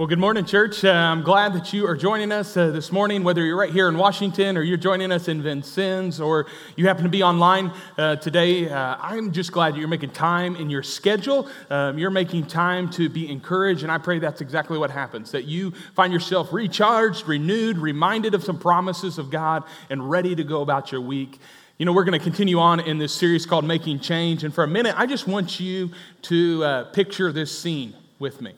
Well, good morning, church. Uh, I'm glad that you are joining us uh, this morning, whether you're right here in Washington or you're joining us in Vincennes or you happen to be online uh, today. Uh, I'm just glad that you're making time in your schedule. Um, you're making time to be encouraged, and I pray that's exactly what happens that you find yourself recharged, renewed, reminded of some promises of God, and ready to go about your week. You know, we're going to continue on in this series called Making Change. And for a minute, I just want you to uh, picture this scene with me.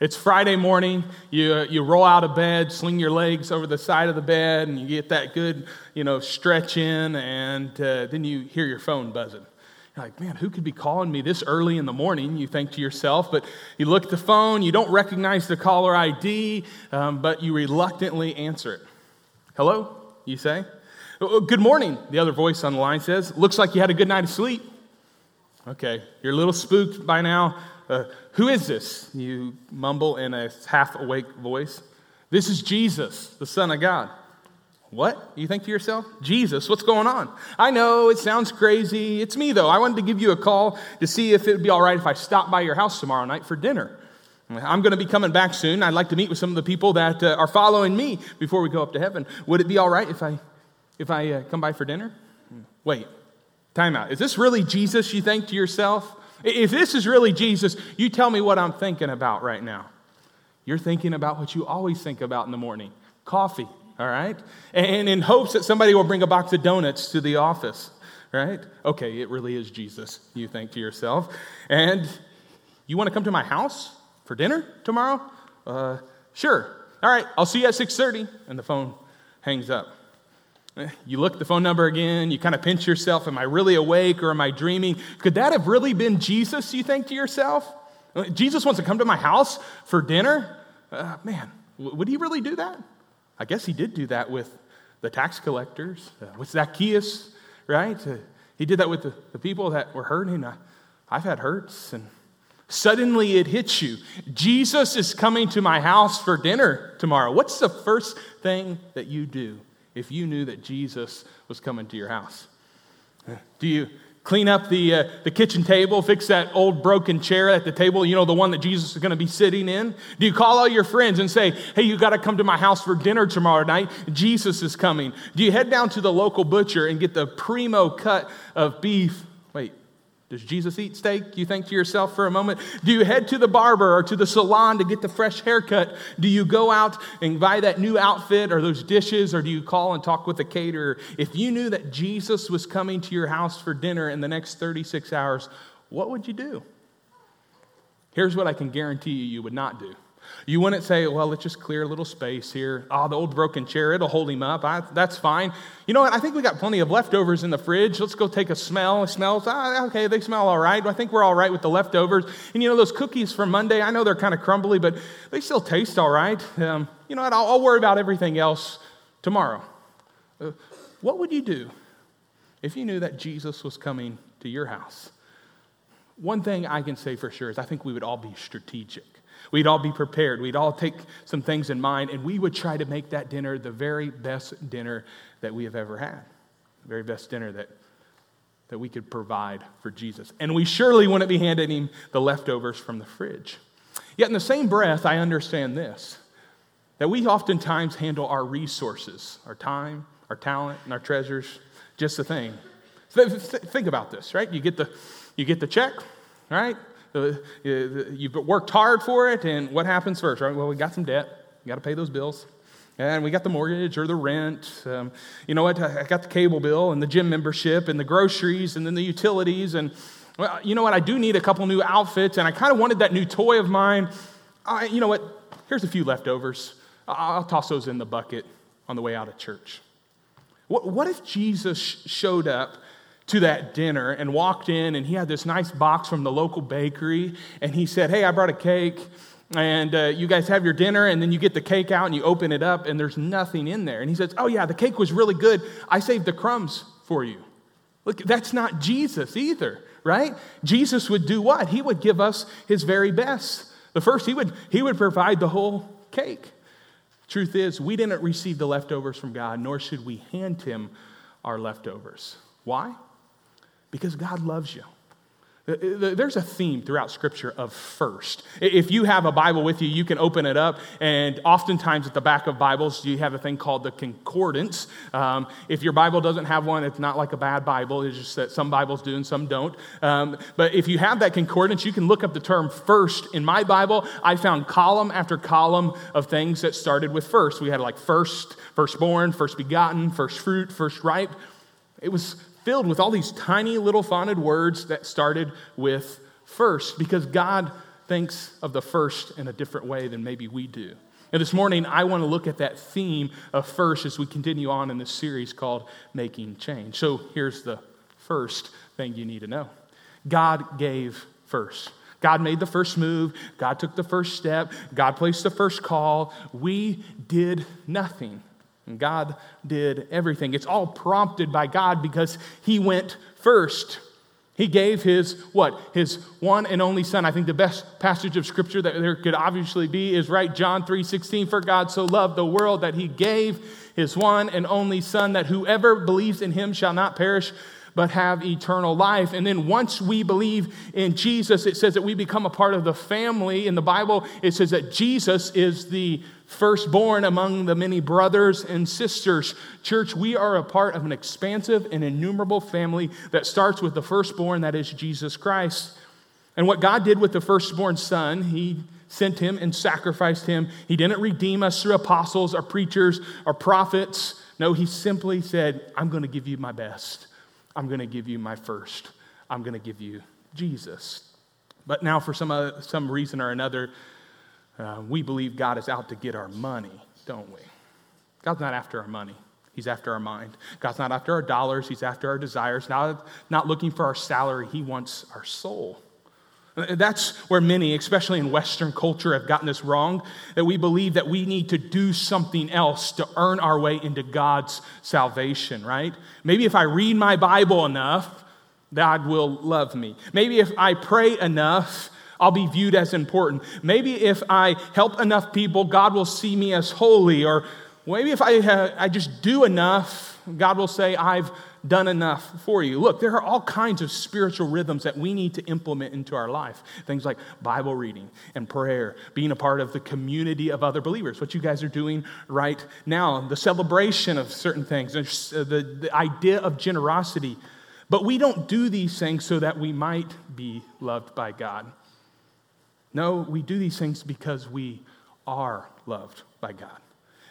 It's Friday morning. You, uh, you roll out of bed, sling your legs over the side of the bed, and you get that good, you know, stretch in, and uh, then you hear your phone buzzing. You're like, man, who could be calling me this early in the morning? You think to yourself, but you look at the phone, you don't recognize the caller ID, um, but you reluctantly answer it. Hello, you say? Good morning, the other voice on the line says. Looks like you had a good night of sleep. Okay, you're a little spooked by now. Uh, who is this? You mumble in a half awake voice. This is Jesus, the Son of God. What? You think to yourself? Jesus, what's going on? I know it sounds crazy. It's me, though. I wanted to give you a call to see if it would be all right if I stopped by your house tomorrow night for dinner. I'm going to be coming back soon. I'd like to meet with some of the people that uh, are following me before we go up to heaven. Would it be all right if I, if I uh, come by for dinner? Wait, time out. Is this really Jesus, you think to yourself? If this is really Jesus, you tell me what I'm thinking about right now. You're thinking about what you always think about in the morning coffee, all right? And in hopes that somebody will bring a box of donuts to the office, right? Okay, it really is Jesus, you think to yourself. And you want to come to my house for dinner tomorrow? Uh, sure. All right, I'll see you at 6:30 and the phone hangs up. You look the phone number again, you kind of pinch yourself. Am I really awake or am I dreaming? Could that have really been Jesus, you think to yourself? Jesus wants to come to my house for dinner? Uh, man, would he really do that? I guess he did do that with the tax collectors, uh, with Zacchaeus, right? Uh, he did that with the, the people that were hurting. I've had hurts, and suddenly it hits you. Jesus is coming to my house for dinner tomorrow. What's the first thing that you do? If you knew that Jesus was coming to your house? Do you clean up the, uh, the kitchen table, fix that old broken chair at the table, you know, the one that Jesus is going to be sitting in? Do you call all your friends and say, hey, you got to come to my house for dinner tomorrow night? Jesus is coming. Do you head down to the local butcher and get the primo cut of beef? Wait, does Jesus eat steak? You think to yourself for a moment. Do you head to the barber or to the salon to get the fresh haircut? Do you go out and buy that new outfit or those dishes, or do you call and talk with the caterer? If you knew that Jesus was coming to your house for dinner in the next 36 hours, what would you do? Here's what I can guarantee you you would not do. You wouldn't say, well, let's just clear a little space here. Oh, the old broken chair, it'll hold him up. I, that's fine. You know what? I think we got plenty of leftovers in the fridge. Let's go take a smell. It smells, ah, okay, they smell all right. I think we're all right with the leftovers. And you know, those cookies from Monday, I know they're kind of crumbly, but they still taste all right. Um, you know what? I'll, I'll, worry about everything else tomorrow. Uh, what would you do if you knew that Jesus was coming to your house? One thing I can say for sure is I think we would all be strategic. We'd all be prepared. We'd all take some things in mind, and we would try to make that dinner the very best dinner that we have ever had, the very best dinner that, that we could provide for Jesus. And we surely wouldn't be handing him the leftovers from the fridge. Yet, in the same breath, I understand this that we oftentimes handle our resources, our time, our talent, and our treasures just the thing. Think about this, right? You get the, you get the check, right? You've worked hard for it, and what happens first, right? Well, we got some debt. We got to pay those bills. And we got the mortgage or the rent. Um, you know what? I got the cable bill and the gym membership and the groceries and then the utilities. And well, you know what? I do need a couple new outfits, and I kind of wanted that new toy of mine. I, you know what? Here's a few leftovers. I'll toss those in the bucket on the way out of church. What, what if Jesus showed up to that dinner and walked in and he had this nice box from the local bakery and he said hey i brought a cake and uh, you guys have your dinner and then you get the cake out and you open it up and there's nothing in there. And he says oh yeah the cake was really good. I saved the crumbs for you. Look that's not jesus either right? Jesus would do what? He would give us his very best. The first he would he would provide the whole cake. Truth is we didn't receive the leftovers from god nor should we hand him our leftovers. Why because God loves you. There's a theme throughout Scripture of first. If you have a Bible with you, you can open it up, and oftentimes at the back of Bibles, you have a thing called the concordance. Um, if your Bible doesn't have one, it's not like a bad Bible, it's just that some Bibles do and some don't. Um, but if you have that concordance, you can look up the term first. In my Bible, I found column after column of things that started with first. We had like first, firstborn, first begotten, first fruit, first ripe. It was filled with all these tiny little fonted words that started with first because God thinks of the first in a different way than maybe we do. And this morning, I want to look at that theme of first as we continue on in this series called Making Change. So here's the first thing you need to know God gave first. God made the first move. God took the first step. God placed the first call. We did nothing. And God did everything. It's all prompted by God because He went first. He gave his what? His one and only son. I think the best passage of scripture that there could obviously be is right John 3:16 for God so loved the world that he gave his one and only son that whoever believes in him shall not perish but have eternal life. And then once we believe in Jesus, it says that we become a part of the family. In the Bible, it says that Jesus is the firstborn among the many brothers and sisters. Church, we are a part of an expansive and innumerable family that starts with the firstborn, that is Jesus Christ. And what God did with the firstborn son, he sent him and sacrificed him. He didn't redeem us through apostles or preachers or prophets. No, he simply said, I'm going to give you my best. I'm going to give you my first. I'm going to give you Jesus. But now, for some, some reason or another, uh, we believe God is out to get our money, don't we? God's not after our money. He's after our mind. God's not after our dollars. He's after our desires. Not, not looking for our salary. He wants our soul. Uh, that's where many, especially in Western culture, have gotten this wrong that we believe that we need to do something else to earn our way into God's salvation, right? Maybe if I read my Bible enough, God will love me. Maybe if I pray enough, I'll be viewed as important. Maybe if I help enough people, God will see me as holy. Or maybe if I, uh, I just do enough, God will say, I've done enough for you. Look, there are all kinds of spiritual rhythms that we need to implement into our life. Things like Bible reading and prayer, being a part of the community of other believers, what you guys are doing right now, the celebration of certain things, the, the idea of generosity. But we don't do these things so that we might be loved by God. No, we do these things because we are loved by God.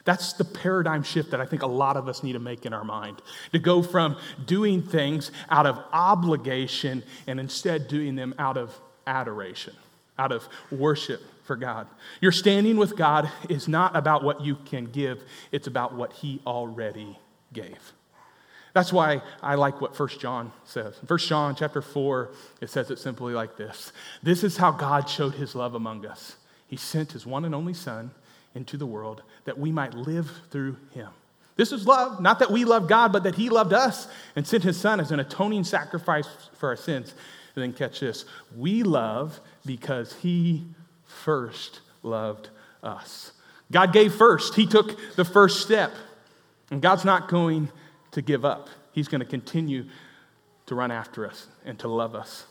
That's the paradigm shift that I think a lot of us need to make in our mind. To go from doing things out of obligation and instead doing them out of adoration, out of worship for God. Your standing with God is not about what you can give, it's about what He already gave. That's why I like what 1 John says. In 1 John chapter 4, it says it simply like this This is how God showed his love among us. He sent his one and only Son into the world that we might live through him. This is love, not that we love God, but that he loved us and sent his Son as an atoning sacrifice for our sins. And then catch this we love because he first loved us. God gave first, he took the first step. And God's not going to give up. He's going to continue to run after us and to love us.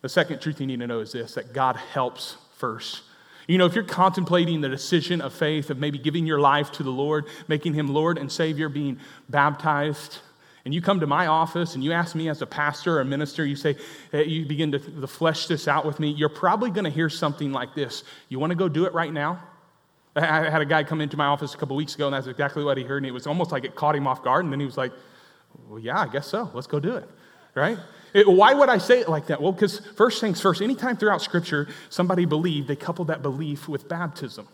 The second truth you need to know is this that God helps first. You know, if you're contemplating the decision of faith, of maybe giving your life to the Lord, making Him Lord and Savior, being baptized, and you come to my office and you ask me as a pastor or a minister, you say, you begin to, flesh this out with me, you're probably going to hear something like this You want to go do it right now? I had a guy come into my office a couple weeks ago, and that's exactly what he heard. And it was almost like it caught him off guard. And then he was like, Well, yeah, I guess so. Let's go do it. Right? It, why would I say it like that? Well, because first things first, anytime throughout Scripture somebody believed, they coupled that belief with baptism.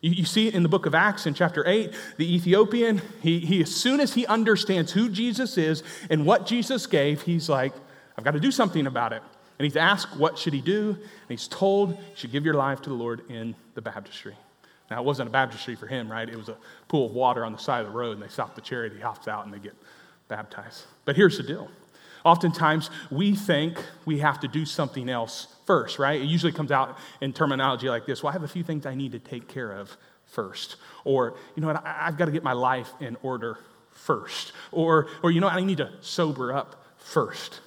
You, you see it in the book of Acts in chapter 8. The Ethiopian, he, he, as soon as he understands who Jesus is and what Jesus gave, he's like, I've got to do something about it. And he's asked, What should he do? And he's told, You should give your life to the Lord in the baptistry. Now, it wasn't a baptistry for him, right? It was a pool of water on the side of the road, and they stop the chariot, he hops out, and they get baptized. But here's the deal. Oftentimes, we think we have to do something else first, right? It usually comes out in terminology like this Well, I have a few things I need to take care of first. Or, you know what, I've got to get my life in order first. Or, or you know, I need to sober up first.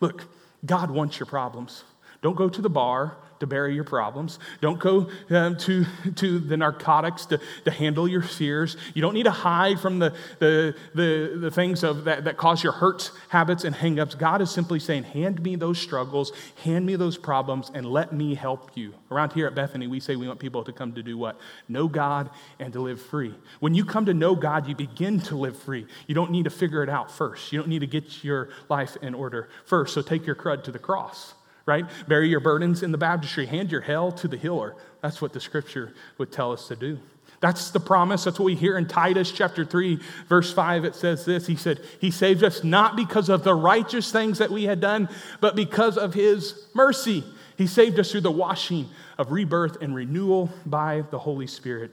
Look, God wants your problems. Don't go to the bar to bury your problems. Don't go um, to, to the narcotics to, to handle your fears. You don't need to hide from the, the, the, the things of that, that cause your hurts, habits, and hangups. God is simply saying, Hand me those struggles, hand me those problems, and let me help you. Around here at Bethany, we say we want people to come to do what? Know God and to live free. When you come to know God, you begin to live free. You don't need to figure it out first. You don't need to get your life in order first. So take your crud to the cross right? Bury your burdens in the baptistry, hand your hell to the healer. That's what the scripture would tell us to do. That's the promise. That's what we hear in Titus chapter 3, verse 5. It says this He said, He saved us not because of the righteous things that we had done, but because of His mercy. He saved us through the washing of rebirth and renewal by the Holy Spirit.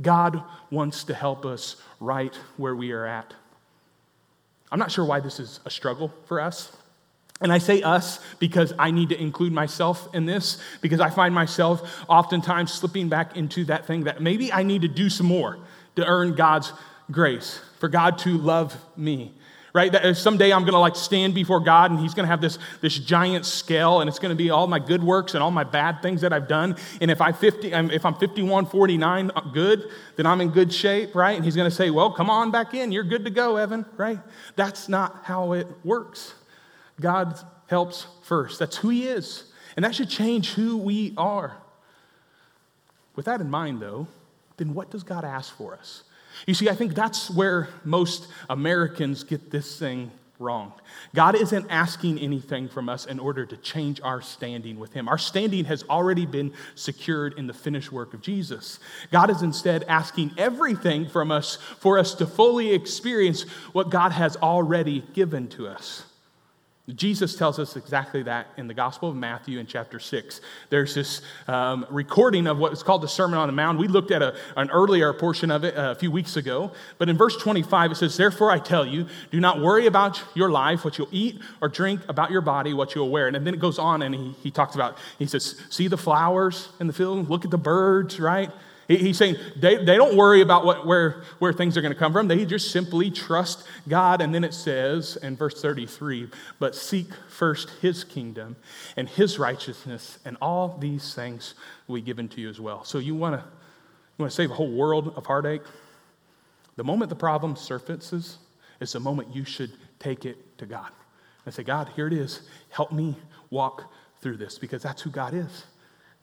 God wants to help us right where we are at. I'm not sure why this is a struggle for us. And I say us because I need to include myself in this, because I find myself oftentimes slipping back into that thing that maybe I need to do some more to earn God's grace, for God to love me. Right? That someday I'm gonna like stand before God and He's gonna have this, this giant scale and it's gonna be all my good works and all my bad things that I've done. And if, I 50, if I'm 51, 49 uh, good, then I'm in good shape, right? And He's gonna say, Well, come on back in, you're good to go, Evan, right? That's not how it works. God helps first. That's who He is. And that should change who we are. With that in mind, though, then what does God ask for us? You see, I think that's where most Americans get this thing wrong. God isn't asking anything from us in order to change our standing with Him. Our standing has already been secured in the finished work of Jesus. God is instead asking everything from us for us to fully experience what God has already given to us. Jesus tells us exactly that in the Gospel of Matthew in chapter 6. There's this um, recording of what is called the Sermon on the Mount. We looked at a, an earlier portion of it uh, a few weeks ago. But in verse 25, it says, Therefore I tell you, do not worry about your life, what you'll eat or drink, about your body, what you'll wear. And then it goes on and he, he talks about, he says, See the flowers in the field, look at the birds, right? He's saying they, they don't worry about what, where, where things are going to come from. They just simply trust God. And then it says in verse 33 but seek first his kingdom and his righteousness, and all these things will be given to you as well. So you want to you want to save a whole world of heartache? The moment the problem surfaces is the moment you should take it to God and say, God, here it is. Help me walk through this because that's who God is.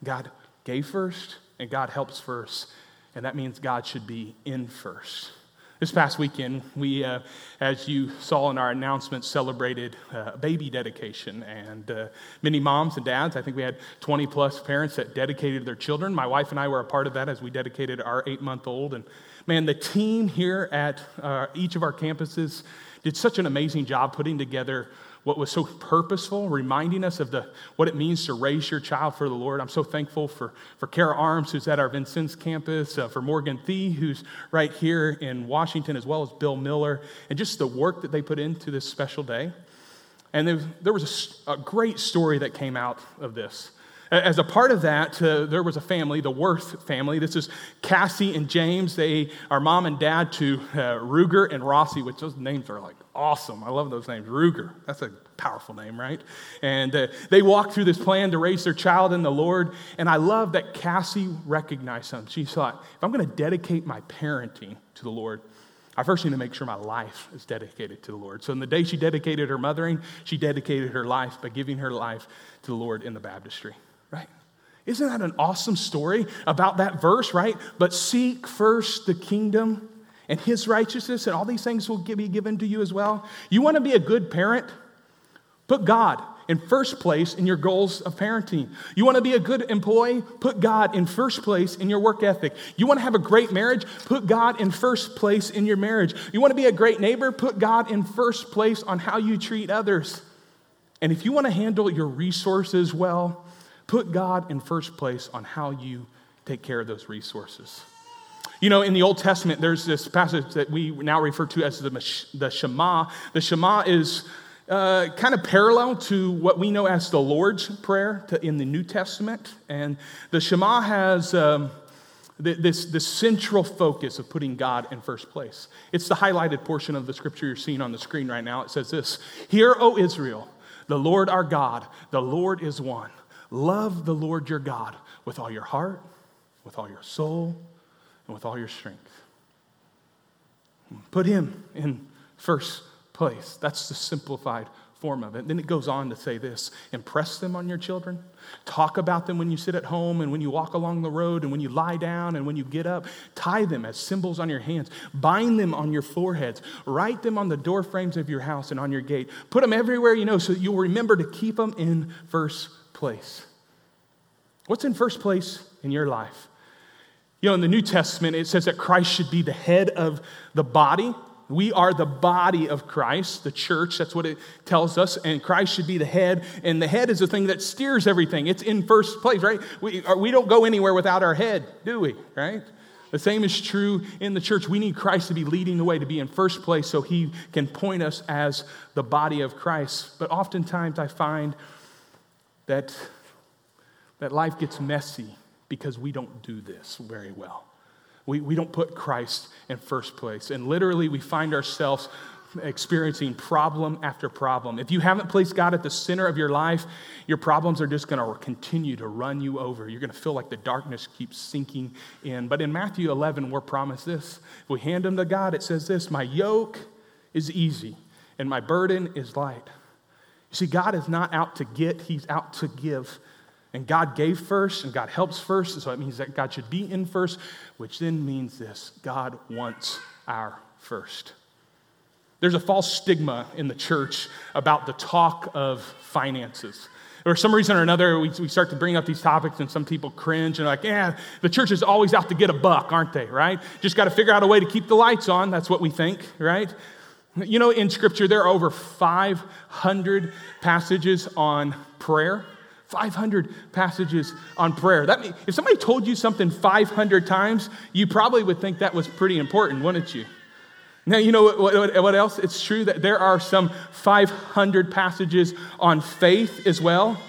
God gave first and God helps first, and that means God should be in first. This past weekend, we, uh, as you saw in our announcement, celebrated uh, baby dedication. And uh, many moms and dads, I think we had 20 plus parents that dedicated their children. My wife and I were a part of that as we dedicated our eight month old. And man, the team here at uh, each of our campuses did such an amazing job putting together what was so purposeful, reminding us of the, what it means to raise your child for the Lord. I'm so thankful for, for Kara Arms, who's at our Vincennes campus, uh, for Morgan Thee, who's right here in Washington, as well as Bill Miller, and just the work that they put into this special day. And there, was a, a great story that came out of this. As a part of that, uh, there was a family, the Worth family. This is Cassie and James. They are mom and dad to uh, Ruger and Rossi, which those names are like awesome. I love those names. Ruger, that's a powerful name, right? And uh, they walked through this plan to raise their child in the Lord. And I love that Cassie recognized something. She thought, if I'm going to dedicate my parenting to the Lord, I first need to make sure my life is dedicated to the Lord. So, in the day she dedicated her mothering, she dedicated her life by giving her life to the Lord in the baptistry right? Isn't that an awesome story about that verse, right? But seek first the kingdom and his righteousness, and all these things will be given to you as well. You want to be a good parent? Put God in first place in your goals of parenting. You want to be a good employee? Put God in first place in your work ethic. You want to have a great marriage? Put God in first place in your marriage. You want to be a great neighbor? Put God in first place on how you treat others. And if you want to handle your resources well, Put God in first place on how you take care of those resources. You know, in the Old Testament, there's this passage that we now refer to as the, the Shema. The Shema is uh, kind of parallel to what we know as the Lord's Prayer to, in the New Testament. And the Shema has um, this, this central focus of putting God in first place. It's the highlighted portion of the scripture you're seeing on the screen right now. It says this Hear, O Israel, the Lord our God, the Lord is one. Love the Lord your God with all your heart, with all your soul, and with all your strength. Put him in first place. That's the simplified form of it. Then it goes on to say this impress them on your children. Talk about them when you sit at home and when you walk along the road and when you lie down and when you get up. Tie them as symbols on your hands. Bind them on your foreheads. Write them on the door frames of your house and on your gate. Put them everywhere you know so you'll remember to keep them in first place. What's in first place in your life? You know, in the New Testament, it says that Christ should be the head of the body. We are the body of Christ, the church. That's what it tells us. And Christ should be the head. And the head is the thing that steers everything. It's in first place, right? We, uh, we don't go anywhere without our head, do we? Right? The same is true in the church. We need Christ to be leading the way, to be in first place so he can point us as the body of Christ. But oftentimes I find that, that life gets messy because we don't do this very well. We, we don't put Christ in first place. And literally, we find ourselves experiencing problem after problem. If you haven't placed God at the center of your life, your problems are just going to continue to run you over. You're going to feel like the darkness keeps sinking in. But in Matthew 11, we're promised this. If we hand them to God, it says this My yoke is easy and my burden is light. You see, God is not out to get, He's out to give. And God gave first, and God helps first, and so it means that God should be in first, which then means this God wants our first. There's a false stigma in the church about the talk of finances. For some reason or another, we, we start to bring up these topics, and some people cringe and are like, yeah, the church is always out to get a buck, aren't they, right? Just got to figure out a way to keep the lights on. That's what we think, right? You know, in Scripture, there are over 500 passages on prayer. 500 passages on prayer. That means, if somebody told you something 500 times, you probably would think that was pretty important, wouldn't you? Now, you know what, what, what else? It's true that there are some 500 passages on faith as well.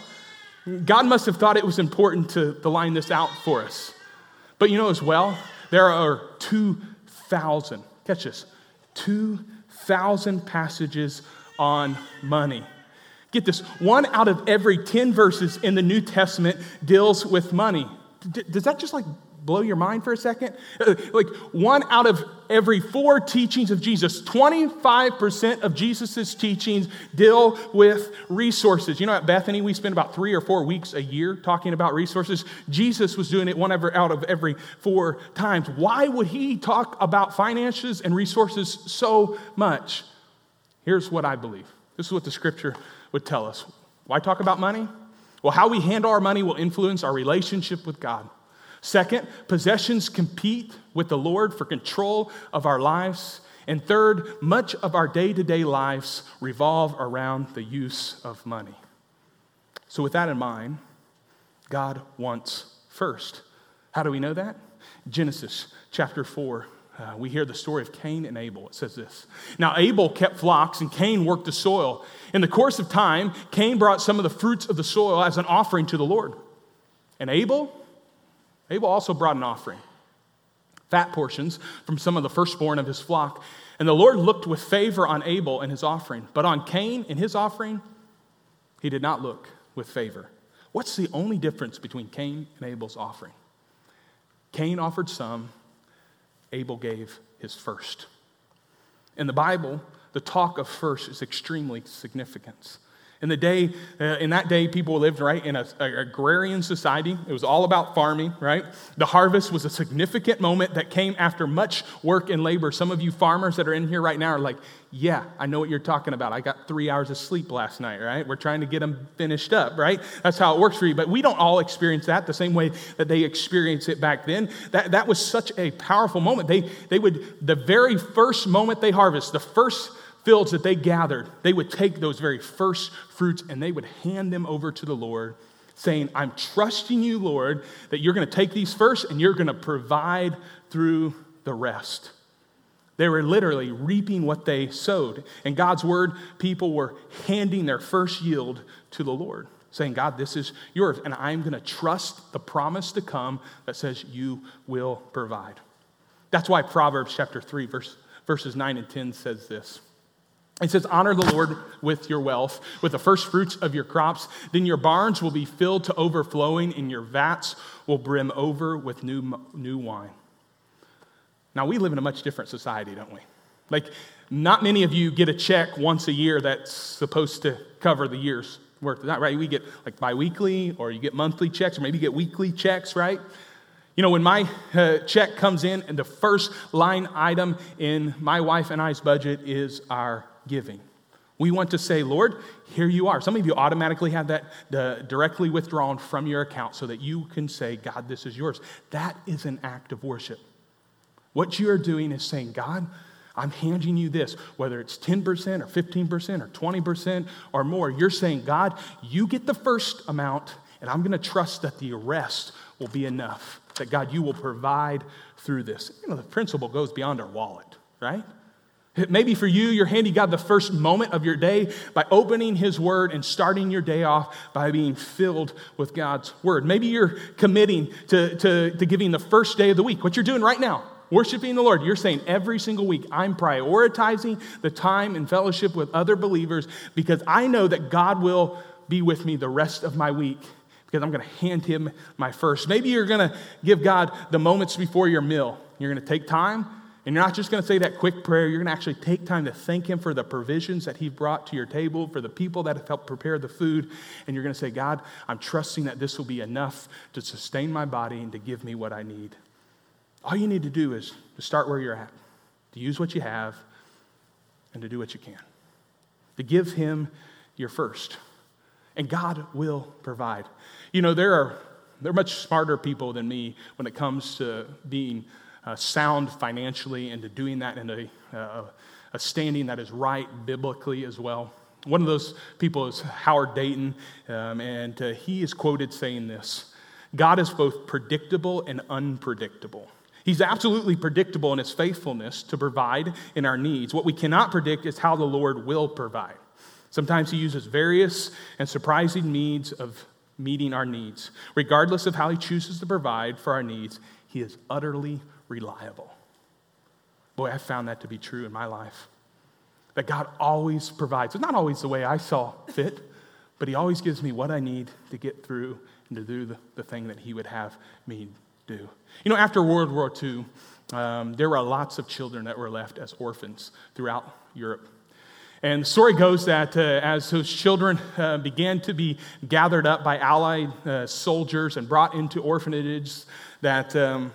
God must have thought it was important to, to line this out for us. But you know as well, there are 2,000, catch this, 2,000 passages on money. Get this one out of every 10 verses in the New Testament deals with money. D- does that just like blow your mind for a second? Uh, like one out of every four teachings of Jesus, 25% of Jesus' teachings deal with resources. You know, at Bethany, we spend about three or four weeks a year talking about resources. Jesus was doing it one out of every four times. Why would he talk about finances and resources so much? Here's what I believe. This is what the scripture would tell us. Why talk about money? Well, how we handle our money will influence our relationship with God. Second, possessions compete with the Lord for control of our lives. And third, much of our day to day lives revolve around the use of money. So, with that in mind, God wants first. How do we know that? Genesis chapter 4, uh, we hear the story of Cain and Abel. It says this Now, Abel kept flocks, and Cain worked the soil. In the course of time, Cain brought some of the fruits of the soil as an offering to the Lord. And Abel, Abel also brought an offering, fat portions from some of the firstborn of his flock. And the Lord looked with favor on Abel and his offering, but on Cain and his offering, he did not look with favor. What's the only difference between Cain and Abel's offering? Cain offered some, Abel gave his first. In the Bible, the talk of first is extremely significant. In the day, uh, in that day, people lived right in an agrarian society. It was all about farming, right? The harvest was a significant moment that came after much work and labor. Some of you farmers that are in here right now are like, "Yeah, I know what you're talking about. I got three hours of sleep last night, right? We're trying to get them finished up, right? That's how it works for you. But we don't all experience that the same way that they experienced it back then. That that was such a powerful moment. They they would the very first moment they harvest, the first fields that they gathered, they would take those very first fruits and they would hand them over to the Lord, saying, I'm trusting you, Lord, that you're going to take these first and you're going to provide through the rest. They were literally reaping what they sowed. In God's word, people were handing their first yield to the Lord, saying, God, this is yours, and I'm going to trust the promise to come that says you will provide. That's why Proverbs chapter 3, verse, verses 9 and 10 says this It says, Honor the Lord with your wealth, with the first fruits of your crops. Then your barns will be filled to overflowing, and your vats will brim over with new, new wine. Now, we live in a much different society, don't we? Like, not many of you get a check once a year that's supposed to cover the year's worth. Not right. We get like biweekly, or you get monthly checks, or maybe you get weekly checks, right? You know, when my uh, check comes in, and the first line item in my wife and I's budget is our giving. We want to say, Lord, here you are. Some of you automatically have that uh, directly withdrawn from your account so that you can say, God, this is yours. That is an act of worship. What you are doing is saying, God, I'm handing you this, whether it's 10% or 15% or 20% or more. You're saying, God, you get the first amount, and I'm going to trust that the rest will be enough. That God, you will provide through this. You know, the principle goes beyond our wallet, right? Maybe for you, you're handing God the first moment of your day by opening His Word and starting your day off by being filled with God's Word. Maybe you're committing to, to, to giving the first day of the week, what you're doing right now, worshiping the Lord. You're saying every single week, I'm prioritizing the time and fellowship with other believers because I know that God will be with me the rest of my week because I'm going to hand Him my first. Maybe you're going to give God the moments before your meal. You're going to take time and you're not just going to say that quick prayer, you're going to actually take time to thank Him for the provisions that He brought to your table, for the people that have helped prepare the food. And you're going to say, God, I'm trusting that this will be enough to sustain my body and to give me what I need. All you need to do is to start where you're at, to use what you have, and to do what you can. To give Him your first. And God will provide. You know, there are, there are much smarter people than me when it comes to being uh, sound financially and to doing that in a, uh, a standing that is right biblically as well. One of those people is Howard Dayton, um, and uh, he is quoted saying this God is both predictable and unpredictable. He's absolutely predictable in his faithfulness to provide in our needs. What we cannot predict is how the Lord will provide. Sometimes he uses various and surprising means of meeting our needs. Regardless of how he chooses to provide for our needs, he is utterly reliable. Boy, I found that to be true in my life. That God always provides. It's not always the way I saw fit, but He always gives me what I need to get through and to do the, the thing that He would have me do. You know, after World War II, um, there were lots of children that were left as orphans throughout Europe. And the story goes that uh, as those children uh, began to be gathered up by Allied uh, soldiers and brought into orphanages, that um,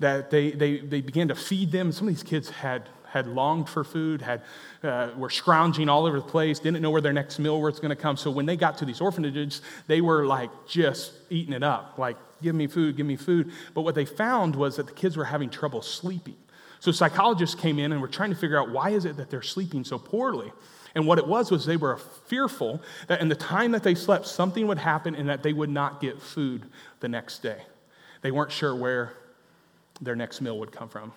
that they, they, they began to feed them. Some of these kids had, had longed for food, had, uh, were scrounging all over the place, didn't know where their next meal was going to come. So when they got to these orphanages, they were like just eating it up, like, give me food, give me food. But what they found was that the kids were having trouble sleeping. So psychologists came in and were trying to figure out why is it that they're sleeping so poorly. And what it was was they were fearful that in the time that they slept, something would happen and that they would not get food the next day. They weren't sure where their next meal would come from.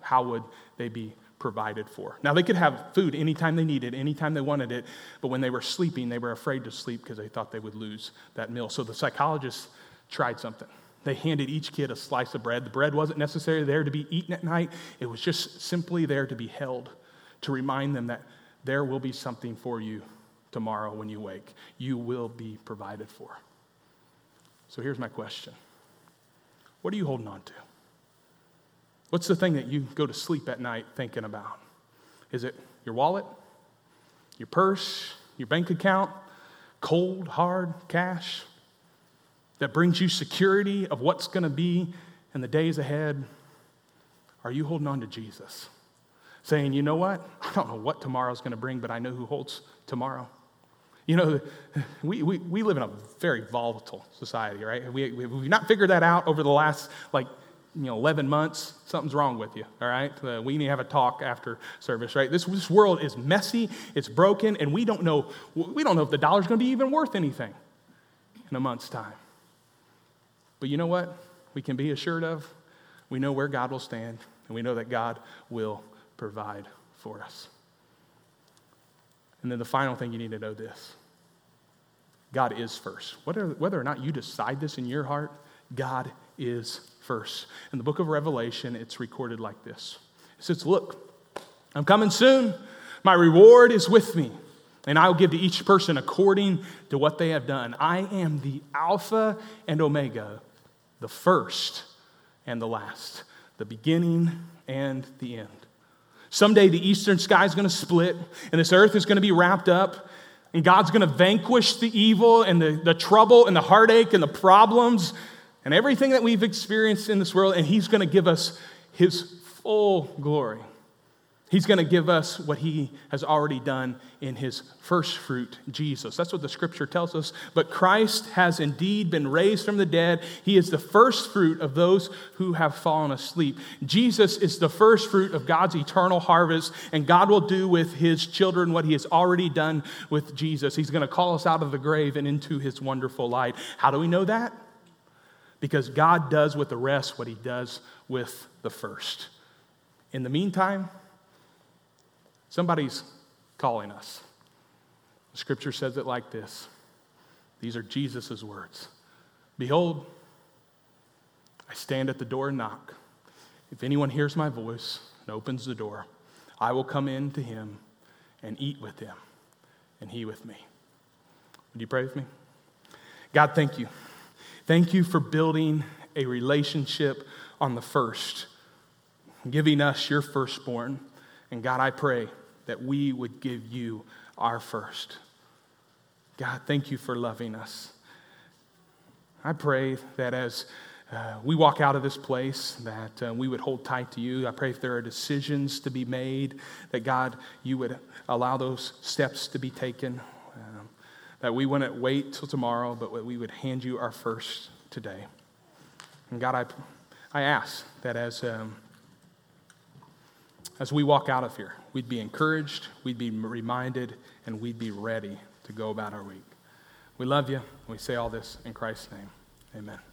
How would they be provided for? Now, they could have food anytime they needed, anytime they wanted it, but when they were sleeping, they were afraid to sleep because they thought they would lose that meal. So the psychologists tried something. They handed each kid a slice of bread. The bread wasn't necessarily there to be eaten at night, it was just simply there to be held, to remind them that there will be something for you tomorrow when you wake. You will be provided for. So here's my question What are you holding on to? What's the thing that you go to sleep at night thinking about? Is it your wallet, your purse, your bank account, cold, hard cash that brings you security of what's going to be in the days ahead? Are you holding on to Jesus? Saying, you know what? I don't know what tomorrow's going to bring, but I know who holds tomorrow. You know, we, we, we live in a very volatile society, right? We, we, we've not figured that out over the last, like, you know, 11 months, something's wrong with you, all right? Uh, we need to have a talk after service, right? This, this world is messy, it's broken, and we don't know, we don't know if the dollar's going to be even worth anything in a month's time. But you know what we can be assured of? We know where God will stand, and we know that God will provide for us. And then the final thing you need to know this God is first. Whether, whether or not you decide this in your heart, God is first. In the book of Revelation, it's recorded like this It says, Look, I'm coming soon. My reward is with me, and I will give to each person according to what they have done. I am the Alpha and Omega, the first and the last, the beginning and the end. Someday the eastern sky is going to split, and this earth is going to be wrapped up, and God's going to vanquish the evil and the, the trouble and the heartache and the problems and everything that we've experienced in this world, and He's going to give us His full glory. He's going to give us what he has already done in his first fruit, Jesus. That's what the scripture tells us. But Christ has indeed been raised from the dead. He is the first fruit of those who have fallen asleep. Jesus is the first fruit of God's eternal harvest, and God will do with his children what he has already done with Jesus. He's going to call us out of the grave and into his wonderful light. How do we know that? Because God does with the rest what he does with the first. In the meantime, Somebody's calling us. The scripture says it like this These are Jesus' words Behold, I stand at the door and knock. If anyone hears my voice and opens the door, I will come in to him and eat with him, and he with me. Would you pray with me? God, thank you. Thank you for building a relationship on the first, giving us your firstborn. And God, I pray that we would give you our first. God, thank you for loving us. I pray that as uh, we walk out of this place, that uh, we would hold tight to you. I pray if there are decisions to be made, that God, you would allow those steps to be taken. That we wouldn't wait till tomorrow, but we would hand you our first today. And God, I, I ask that as. Um, as we walk out of here, we'd be encouraged, we'd be reminded, and we'd be ready to go about our week. We love you. We say all this in Christ's name. Amen.